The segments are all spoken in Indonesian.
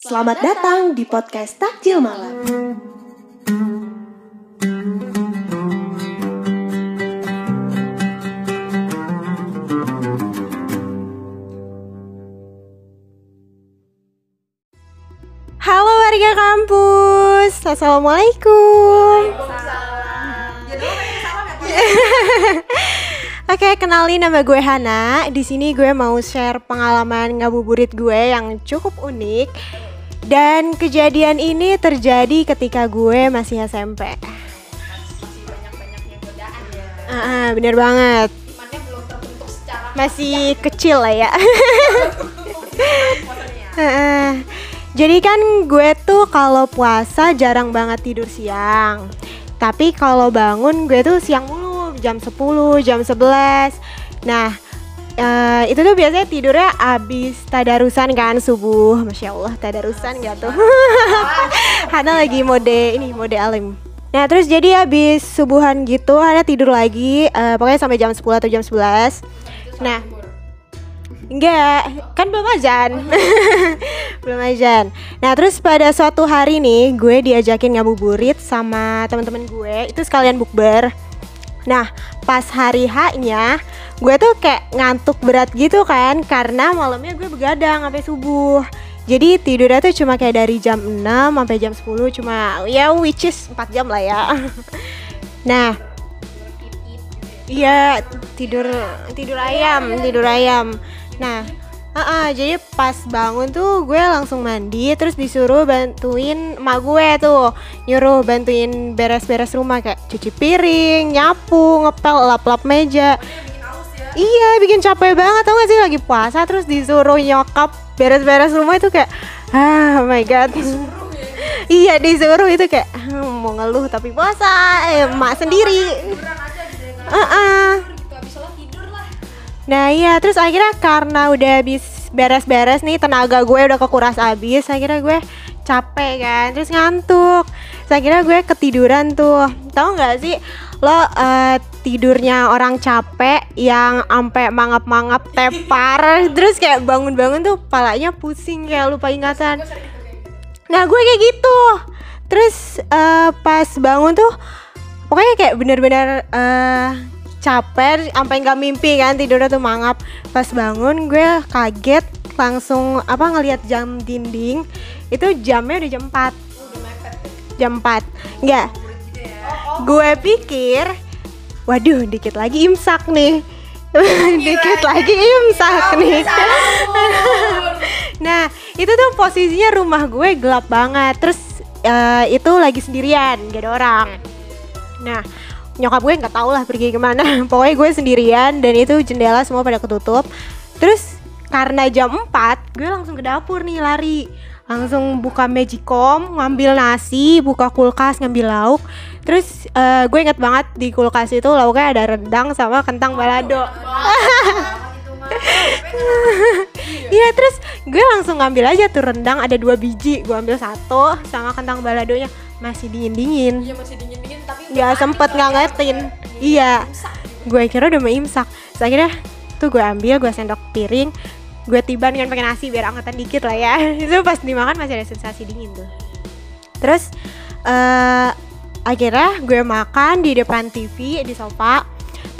Selamat datang di podcast Takjil Malam. Halo warga kampus, assalamualaikum. Oke, kenalin nama gue Hana. Di sini gue mau share pengalaman ngabuburit gue yang cukup unik. Dan kejadian ini terjadi ketika gue masih SMP. Ah, ah, bener banget. Masih kecil lah ya. Heeh. Jadi kan gue tuh kalau puasa jarang banget tidur siang. Tapi kalau bangun gue tuh siang mulu, jam 10, jam 11. Nah, eh, itu tuh biasanya tidurnya abis tadarusan kan subuh. Masya Allah, tadarusan gak tuh? Hana lagi mode ini, mode alim. Nah terus jadi abis subuhan gitu Hana tidur lagi eh, Pokoknya sampai jam 10 atau jam 11 Nah Enggak, kan belum azan. belum azan. Nah, terus pada suatu hari nih, gue diajakin ngabuburit sama teman-teman gue, itu sekalian bukber. Nah, pas hari H-nya, gue tuh kayak ngantuk berat gitu kan, karena malamnya gue begadang sampai subuh. Jadi tidurnya tuh cuma kayak dari jam 6 sampai jam 10 cuma ya which is 4 jam lah ya. nah, Iya tidur tidur ayam tidur ayam. Nah, ah jadi pas bangun tuh gue langsung mandi terus disuruh bantuin emak gue tuh. Nyuruh bantuin beres-beres rumah kayak cuci piring, nyapu, ngepel, lap-lap meja. Iya bikin capek banget tau gak sih? Lagi puasa terus disuruh nyokap beres-beres rumah itu kayak ah oh my god. Iya disuruh itu kayak "Hmm, mau ngeluh tapi puasa eh, emak sendiri. Heeh. Nah iya terus akhirnya karena udah habis beres-beres nih tenaga gue udah kekuras habis akhirnya gue capek kan terus ngantuk. Terus akhirnya gue ketiduran tuh. Tahu nggak sih lo eh, tidurnya orang capek yang ampe mangap-mangap tepar terus kayak bangun-bangun tuh palanya pusing kayak lupa ingatan. Nah gue kayak gitu. Terus eh, pas bangun tuh Pokoknya kayak bener-bener eh, capek Sampai nggak mimpi kan tidurnya tuh mangap. Pas bangun gue kaget Langsung apa ngelihat jam dinding. Itu jamnya udah jam 4 Jam 4 Enggak Gue pikir Waduh dikit lagi imsak nih. Dikit lagi imsak nih. Nah, itu tuh posisinya rumah gue gelap banget. Terus eh, itu lagi sendirian, gak ada orang. Nah, nyokap gue nggak tahu lah pergi ke mana. Pokoknya gue sendirian dan itu jendela semua pada ketutup. Terus karena jam 4, gue langsung ke dapur nih lari. Langsung buka magicom, ngambil nasi, buka kulkas, ngambil lauk. Terus eh, gue inget banget di kulkas itu lauknya ada rendang sama kentang balado. Iya terus gue langsung ngambil aja tuh rendang ada dua biji gue ambil satu sama kentang baladonya masih dingin dingin Iya masih dingin dingin tapi nggak sempet ngangetin. Iya. Gue kira udah mau imsak Terus akhirnya tuh gue ambil gue sendok piring. Gue tiban kan pakai nasi biar angetan dikit lah ya. Itu pas dimakan masih ada sensasi dingin tuh. Terus eh akhirnya gue makan di depan TV di sofa.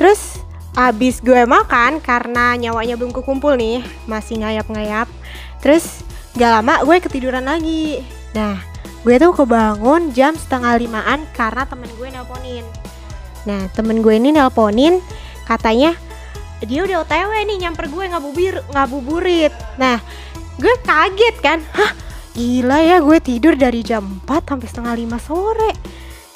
Terus abis gue makan karena nyawanya belum kekumpul nih masih ngayap-ngayap terus gak lama gue ketiduran lagi. Nah gue tuh kebangun jam setengah limaan karena temen gue nelponin nah temen gue ini nelponin katanya dia udah otw nih nyamper gue ngabubir ngabuburit nah gue kaget kan hah gila ya gue tidur dari jam 4 sampai setengah lima sore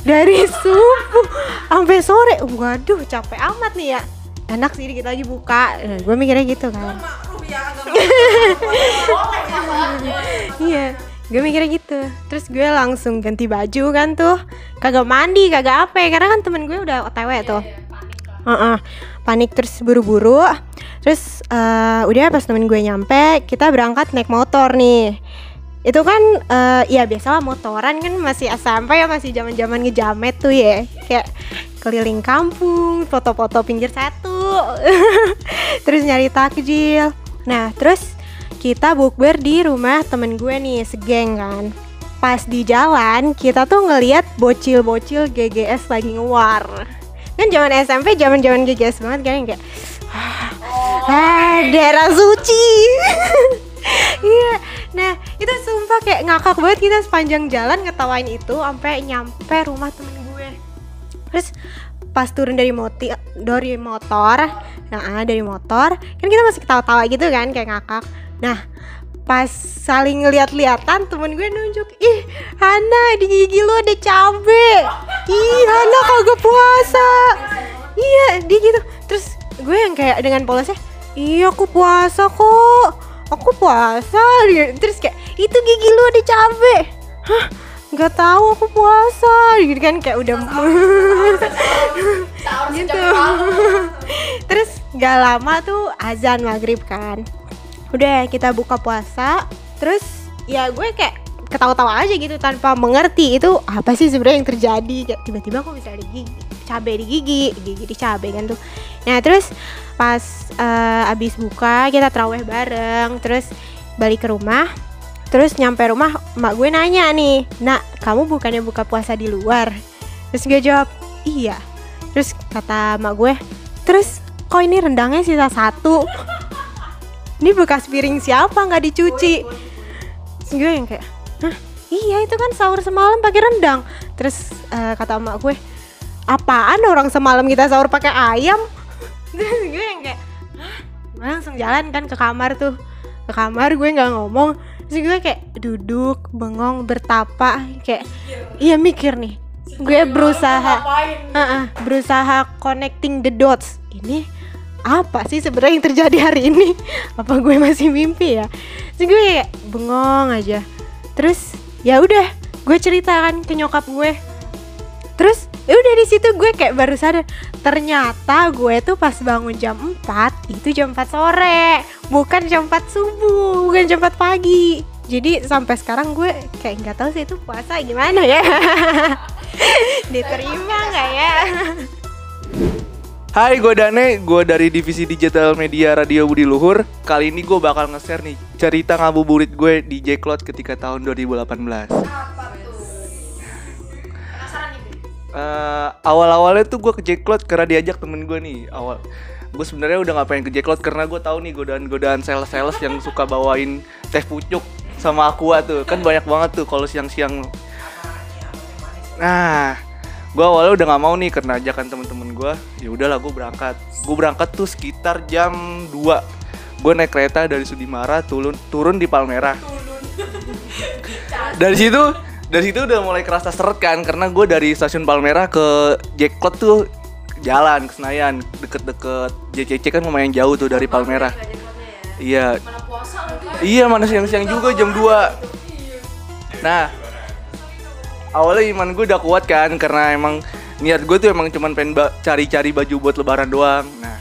dari subuh sampai sore waduh capek amat nih ya enak sih dikit lagi buka Nah, gue mikirnya gitu kan ya ya iya gue mikirnya gitu. Terus gue langsung ganti baju kan tuh. Kagak mandi kagak apa ya. Karena kan temen gue udah otw tuh. Heeh. panik terus buru-buru. Terus eh, udah pas temen gue nyampe kita berangkat naik motor nih. Itu kan eh, ya biasalah motoran kan masih SMP ya masih zaman zaman ngejamet tuh ya. Kayak keliling kampung foto-foto pinggir satu terus nyari takjil. Nah terus kita bukber di rumah temen gue nih segeng kan. Pas di jalan kita tuh ngeliat bocil-bocil GGS lagi ngewar. Kan zaman SMP zaman zaman GGS banget kan yang kayak ah daerah suci. Iya. Nah itu sumpah kayak ngakak banget kita sepanjang jalan ngetawain itu sampai nyampe rumah temen gue. Terus pas turun dari moti dari motor nah dari motor kan kita masih ketawa-tawa gitu kan kayak ngakak nah pas saling ngeliat-liatan temen gue nunjuk ih Hana di gigi lu ada cabe ih Hana kagak puasa. Iya dia gitu. Terus gue yang kayak dengan polosnya iya aku puasa kok. Aku puasa? Terus kayak itu gigi lu ada cabe hah? Nggak tahu aku puasa. Gitu kan kayak udah gitu. terus gak lama tuh azan maghrib kan udah kita buka puasa terus ya gue kayak ketawa-tawa aja gitu tanpa mengerti itu apa sih sebenarnya yang terjadi. Kayak tiba-tiba kok bisa ada gigi cabai di gigi gigi di cabai kan tuh. Nah terus pas eh, abis buka kita terawih bareng terus balik ke rumah terus nyampe rumah mak gue nanya nih nak kamu bukannya buka puasa di luar? Terus gue jawab iya. Terus kata mak gue terus kok ini rendangnya sisa satu ini bekas piring siapa? Nggak dicuci. Gue yang kayak Hah, iya itu kan sahur semalam pakai rendang. Terus eh, kata emak gue apaan orang semalam kita sahur pakai ayam? Terus gue yang kayak Hah? gue langsung jalan kan ke kamar tuh. Ke kamar gue nggak ngomong. Terus gue kayak duduk bengong bertapa kayak iya mikir nih. Gue berusaha Ngapain? Heeh, berusaha connecting the dots. Ini apa sih sebenarnya yang terjadi hari ini? Apa gue masih mimpi ya? Terus gue kayak bengong aja. Terus ya udah, gue ceritakan ke nyokap gue. Terus ya udah di situ gue kayak baru sadar ternyata gue tuh pas bangun jam 4 itu jam 4 sore bukan jam 4 subuh bukan jam 4 pagi jadi sampai sekarang gue kayak nggak tahu sih itu puasa gimana ya diterima nggak ya Hai, gue Dane, gue dari divisi digital media Radio Budi Luhur. Kali ini gue bakal nge-share nih cerita ngabuburit gue di Jacklot ketika tahun 2018. Apa tuh? Penasaran nih. Eh, awal-awalnya tuh gue ke Jacklot karena diajak temen gue nih. Awal, gue sebenarnya udah pengen ke Jacklot karena gue tahu nih godaan-godaan sales-sales yang suka bawain teh pucuk sama aqua tuh. Kan banyak banget tuh kalau siang-siang. Nah, gue awalnya udah nggak mau nih karena ajakan temen-temen gue. Ya udahlah gue berangkat. Gue berangkat tuh sekitar jam 2 Gue naik kereta dari Sudimara turun turun di Palmerah. dari situ dari situ udah mulai kerasa seret kan karena gue dari stasiun Palmerah ke Jacklot tuh jalan ke Senayan deket-deket JCC kan lumayan jauh tuh dari Palmerah. Iya, puasa lu kan? Iya mana siang-siang juga jam 2 Nah Awalnya iman gue udah kuat kan Karena emang niat gue tuh emang cuman pengen cari-cari baju buat lebaran doang. Nah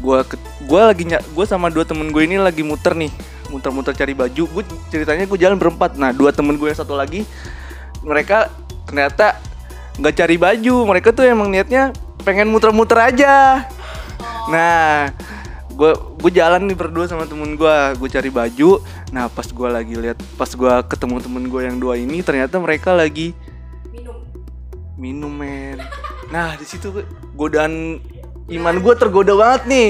Gue gue lagi gue sama dua temen gue ini lagi muter nih Muter-muter cari baju. Gue ceritanya gue jalan berempat. Nah dua temen gue yang satu lagi Mereka ternyata nggak cari baju. Mereka tuh emang niatnya pengen muter-muter aja. Nah, gue gue jalan nih berdua sama temen gue, gue cari baju. Nah, pas gue lagi lihat, pas gue ketemu temen gue yang dua ini, ternyata mereka lagi Minum. minum men. Nah, di situ godaan iman gue tergoda banget nih.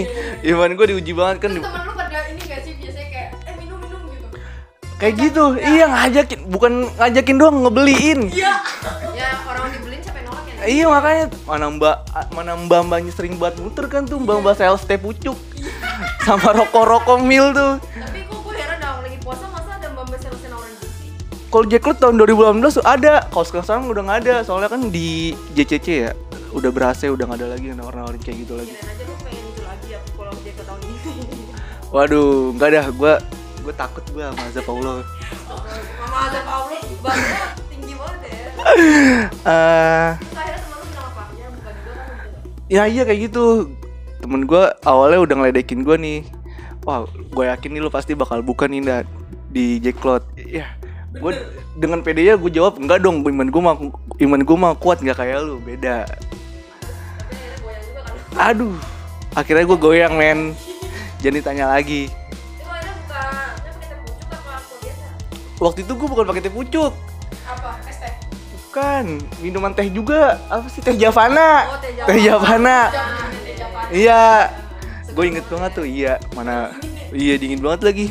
Iman gue diuji banget kan. Terus temen lu pada ini gak sih biasanya kayak eh minum minum gitu. Kayak gitu, iya ngajakin, bukan ngajakin doang ngebeliin. Iya. ya orang dibeliin siapa yang nolak ya? Iya makanya mana mbak mana mbak mbaknya sering buat muter kan tuh mbak mbak sales teh pucuk sama rokok rokok mil tuh. Tapi kok gue heran dah lagi puasa masa ada mbak mbak sales nawarin kursi? Kalau Jacklot tahun 2018 tuh ada, kalau sekarang udah nggak ada. Soalnya kan di JCC ya, udah berasa udah nggak ada lagi yang nawar-nawarin kayak gitu lagi. Kirain aja lu pengen itu lagi ya kalau ke tahun ini. Waduh, nggak dah, gue gue takut gue sama azab Allah. Mama ada Allah banget tinggi banget ya. Eh, Terus akhirnya temen lu? Ya bukan juga kan ya iya kayak gitu. Temen gue awalnya udah ngeledekin gue nih. Wah, gue yakin nih lu pasti bakal buka nih Nda, di Jacklot. Ya, gue dengan pedenya gue jawab enggak dong, iman gue mah iman gue mah kuat nggak kayak lu, beda. Kan. Aduh, akhirnya gue goyang men. Jangan ditanya lagi. Waktu itu gue bukan pakai teh pucuk Apa? Es teh? bukan minuman teh juga apa sih teh javana Oh, teh teh javana teh Japan. Iya gue inget banget tuh iya mana iya dingin banget lagi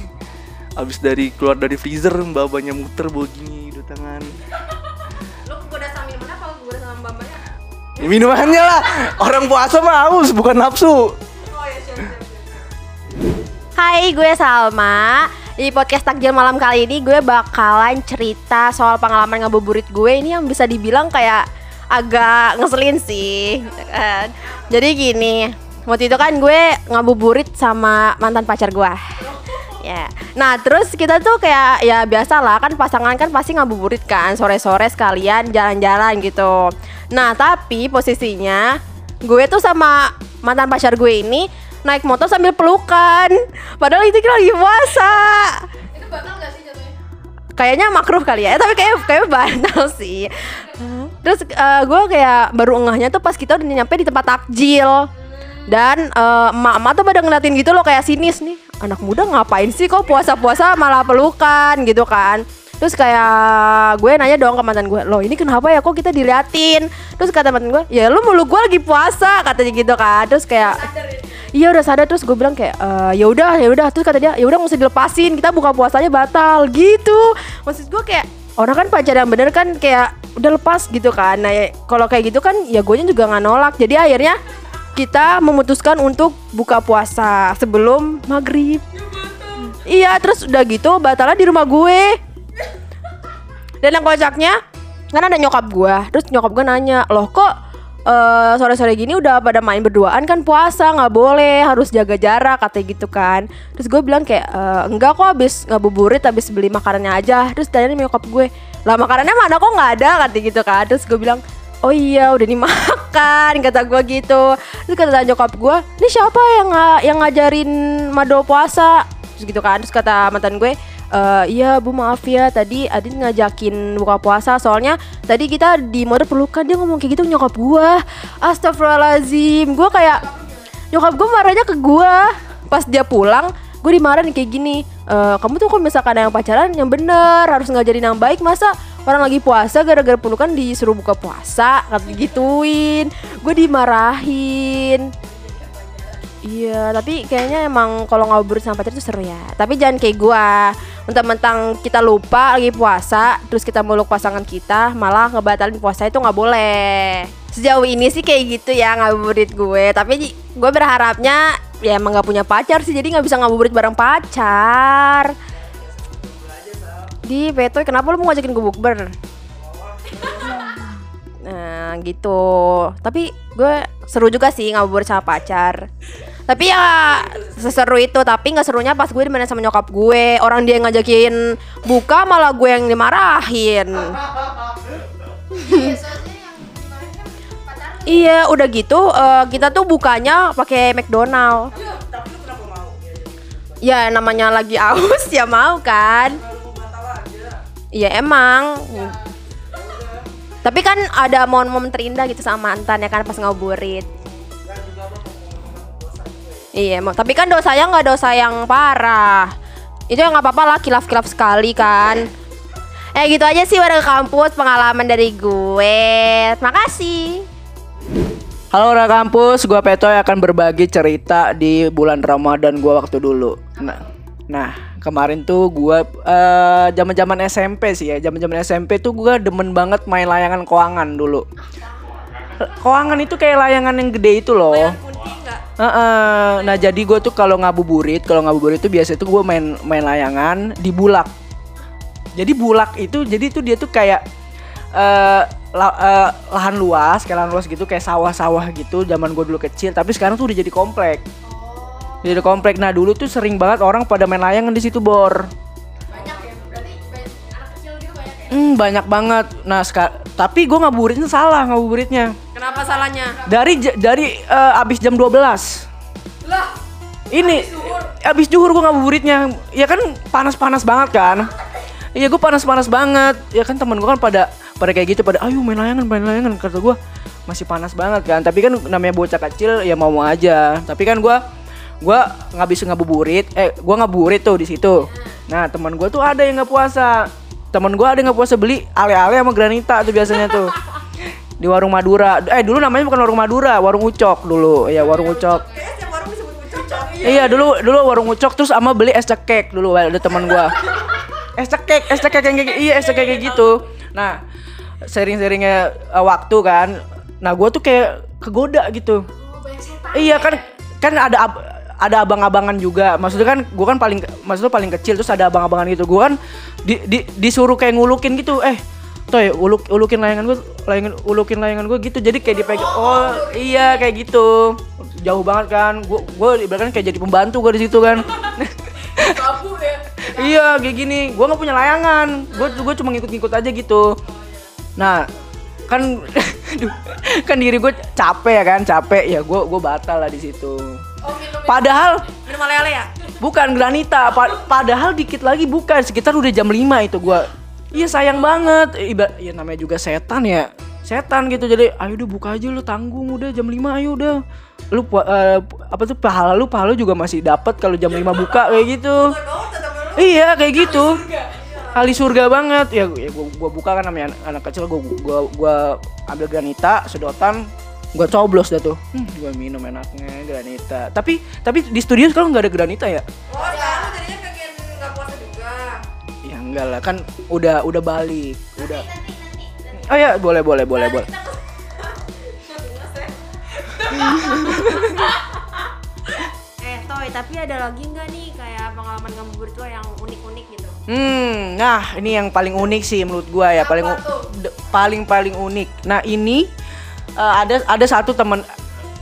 abis dari keluar dari freezer babanya muter bawa gini di tangan Lu goda sama minuman apa? Goda sama mbak-mbaknya? Ya, minumannya lah orang puasa mah haus bukan nafsu Oh ya, siap, siap, siap. Hai, gue Salma. Di podcast takjil malam kali ini gue bakalan cerita soal pengalaman ngabuburit gue ini yang bisa dibilang kayak agak ngeselin sih. gitu kan. Jadi gini, waktu itu kan gue ngabuburit sama mantan pacar gue. Ya. Nah, terus kita tuh kayak ya biasa lah kan pasangan kan pasti ngabuburit kan sore-sore sekalian jalan-jalan gitu. Nah, tapi posisinya gue tuh sama mantan pacar gue ini naik motor sambil pelukan. Padahal itu kita lagi puasa. Itu batal gak sih jatuhnya? Kayaknya makruh kali ya, tapi kayak kayak batal sih. Terus eh, gue kayak baru ngehnya tuh pas kita udah nyampe di tempat takjil. Dan eh, emak-emak tuh pada ngeliatin gitu loh kayak sinis nih. Anak muda ngapain sih kok puasa-puasa malah pelukan gitu kan. Terus kayak gue nanya dong ke mantan gue, loh ini kenapa ya kok kita diliatin? Terus kata mantan gue, ya lu mulu gue lagi puasa katanya gitu kan. Terus kayak Iya udah sadar terus gue bilang kayak "Eh, ya udah ya udah terus kata dia ya udah usah dilepasin kita buka puasanya batal gitu maksud gue kayak orang kan pacar yang bener kan kayak udah lepas gitu kan nah ya, kalau kayak gitu kan ya gue juga nggak nolak jadi akhirnya kita memutuskan untuk buka puasa sebelum maghrib. Iya terus udah gitu batalnya di rumah gue. Dan yang kocaknya kan ada nyokap gue terus nyokap gue nanya loh kok eh, sore-sore gini udah pada main berduaan kan puasa? Nggak boleh harus jaga jarak katanya gitu kan. Terus gue bilang kayak "Eh, enggak kok habis ngabuburit habis beli makanannya aja. Terus tanya nyokap gue lah makanannya mana kok nggak ada? katanya gitu kan. Terus gue bilang oh iya udah dimakan kata gue gitu. Terus kata nyokap gue ini siapa yang yang ngajarin mado puasa? Terus gitu kan terus kata mantan gue "Eh, iya bu maaf ya tadi Adin ngajakin buka puasa soalnya tadi kita di motor pelukan dia ngomong kayak gitu nyokap gua. Astagfirullahalazim gua kayak nyokap gua marahnya ke gua. Pas dia pulang gue dimarahin kayak gini "Eh, kamu tuh kalau misalkan yang pacaran yang bener harus ngajarin yang baik masa orang lagi puasa gara-gara pelukan disuruh buka puasa kata gituin gue dimarahin Iya, tapi kayaknya emang kalau ngabuburit sama pacar itu seru ya. Tapi jangan kayak gua. Mentang-mentang kita lupa lagi puasa, terus kita meluk pasangan kita, malah ngebatalin puasa itu nggak boleh. Sejauh ini sih kayak gitu ya ngabuburit gue. Tapi gue berharapnya ya emang nggak punya pacar sih, jadi nggak bisa ngabuburit bareng pacar. Di Petoy, kenapa lu mau ngajakin gue bukber? Nah gitu. Tapi gue seru juga sih ngabuburit sama pacar. Tapi ya seseru itu. Tapi gak serunya pas gue di mana sama nyokap gue. Orang dia yang ngajakin buka malah gue yang dimarahin. Iya. Iya udah gitu eh, kita tuh bukanya pakai McDonald. Ya namanya lagi aus ya mau kan Iya emang. Tapi kan ada momen-momen terindah gitu sama mantan ya kan pas ngabuburit. Iya emang. Tapi kan dosanya nggak dosa yang parah. Itu yang nggak apa-apa lah kilaf-kilaf sekali kan. Eh gitu aja sih warga kampus pengalaman dari gue. Terima kasih Halo orang kampus, gua Petoy akan berbagi cerita di bulan Ramadan gua waktu dulu. Nah, nah kemarin tuh gua eh, zaman-zaman SMP sih ya, zaman-zaman SMP tuh gua demen banget main layangan koangan dulu. Koangan itu kayak layangan yang gede itu loh. Heeh. Nah jadi gue tuh kalau ngabuburit, kalau ngabuburit itu biasa tuh gue main main layangan di bulak. Jadi bulak itu, jadi tuh dia tuh kayak eh la- eh, lahan luas, kayak lahan luas gitu, kayak sawah-sawah gitu. Zaman gue dulu kecil, tapi sekarang tuh udah jadi komplek. Jadi komplek. Nah dulu tuh sering banget orang pada main layangan di situ bor. Banyak ya, berarti banyak anak kecil gitu banyak ya. Hmm, banyak banget. Nah tapi gue ngabuburitnya salah ngabuburitnya. Kenapa salahnya? Dari j- dari eh, abis jam 12 Lah, Ini abis juhur gue ngabuburitnya Ya kan panas-panas banget kan Iya gue panas-panas banget Ya kan temen gue kan pada pada kayak gitu pada ayo main layangan main layangan kata gue masih panas banget kan tapi kan namanya bocah kecil ya mau mau aja tapi kan gue gue nggak bisa ngabuburit eh gue ngabuburit tuh di situ. Nah teman gue tuh ada yang nggak puasa. Temen gue ada nggak puasa beli ale-ale sama granita tuh biasanya tuh. Di warung Madura. Eh dulu namanya bukan warung Madura warung Ucok dulu. Ya warung Ucok. Setiap warung disebut cocok. iya. Dulu dulu warung Ucok terus sama beli es cekek dulu ada teman gua. Es cekek es cekek yang kayak iya es cekek kayak gitu. Nah sering-seringnya eh, waktu kan. Nah gua tuh kayak kegoda gitu. Iya kan kan ada ab- ada abang-abangan juga maksudnya kan gua kan paling maksudnya paling kecil terus ada abang-abangan gitu gua kan di, di- disuruh kayak ngulukin gitu eh Toy, uluk ulukin layangan gue, layangan ulukin layangan gue gitu. Jadi kayak dipegang. Oh, iya kayak gitu. Jauh banget kan. Gue gue ibaratkan kayak jadi pembantu gue di situ kan. Ya. iya, kayak gini. Gue nggak punya layangan. Gue gue cuma ngikut-ngikut aja gitu. Nah, kan kan diri gue capek ya kan, capek ya gue gue batal lah di situ. Oh minum Padahal minum ale-ale ya? Bukan granita, pa- padahal dikit lagi bukan, sekitar udah jam 5 itu gua. Iya sayang banget, Iba, ya namanya juga setan ya. Setan gitu jadi ayo udah buka aja lu tanggung udah jam 5 ayo udah. Lu eh, apa tuh pahala lu pahala lu juga masih dapat kalau jam 5 buka kayak gitu. Iya kayak gitu. Kali surga banget. Ya, ya gua, gua buka kan namanya anak, anak kecil gua, gua gua ambil granita, sedotan, gua coblos dah tuh. Hmm, gua minum enaknya granita. Tapi tapi di studio sekarang nggak ada granita ya? Oh sekarang lu jadinya pengen nggak puasa juga. Ya enggak lah kan udah udah balik, udah. Oh ya boleh boleh boleh boleh. Eh Toy, tapi ada lagi nggak nih kayak pengalaman ngabuburit lo yang unik-unik gitu? Hmm, nah ini yang paling unik sih menurut gua ya paling Apa tuh? de- paling paling unik. Nah ini eh, ada ada satu teman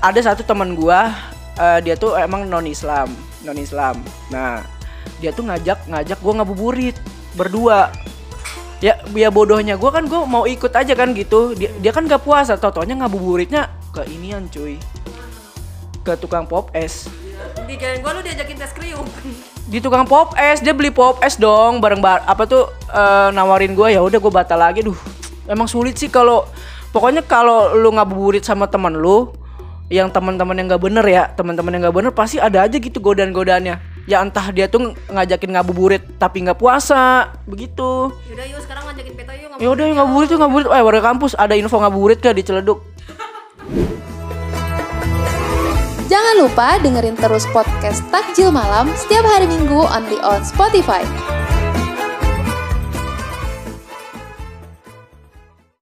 ada satu teman gua eh, dia tuh emang non Islam non Islam. Nah dia tuh ngajak ngajak gua ngabuburit berdua. Ya ya bodohnya gua kan gua mau ikut aja kan gitu. Dia dia kan gak puasa, totonya ngabuburitnya ke inian cuy. Ke tukang pop es. Di jalan gua lu diajakin tes kriuk. di tukang pop es dia beli pop es dong bareng bar apa tuh eh, nawarin gue ya udah gue batal lagi duh emang sulit sih kalau pokoknya kalau lu ngabuburit sama teman lu yang teman-teman yang nggak bener ya teman-teman yang nggak bener pasti ada aja gitu godaan-godaannya ya entah dia tuh ngajakin ngabuburit tapi nggak puasa begitu. Yaudah yuk sekarang ngajakin Peto yuk ya udah yang ngabuburit tuh ngabuburit. Eh warga kampus ada info ngabuburit gak di Ciledug Jangan lupa dengerin terus podcast Takjil Malam setiap hari Minggu only on Spotify.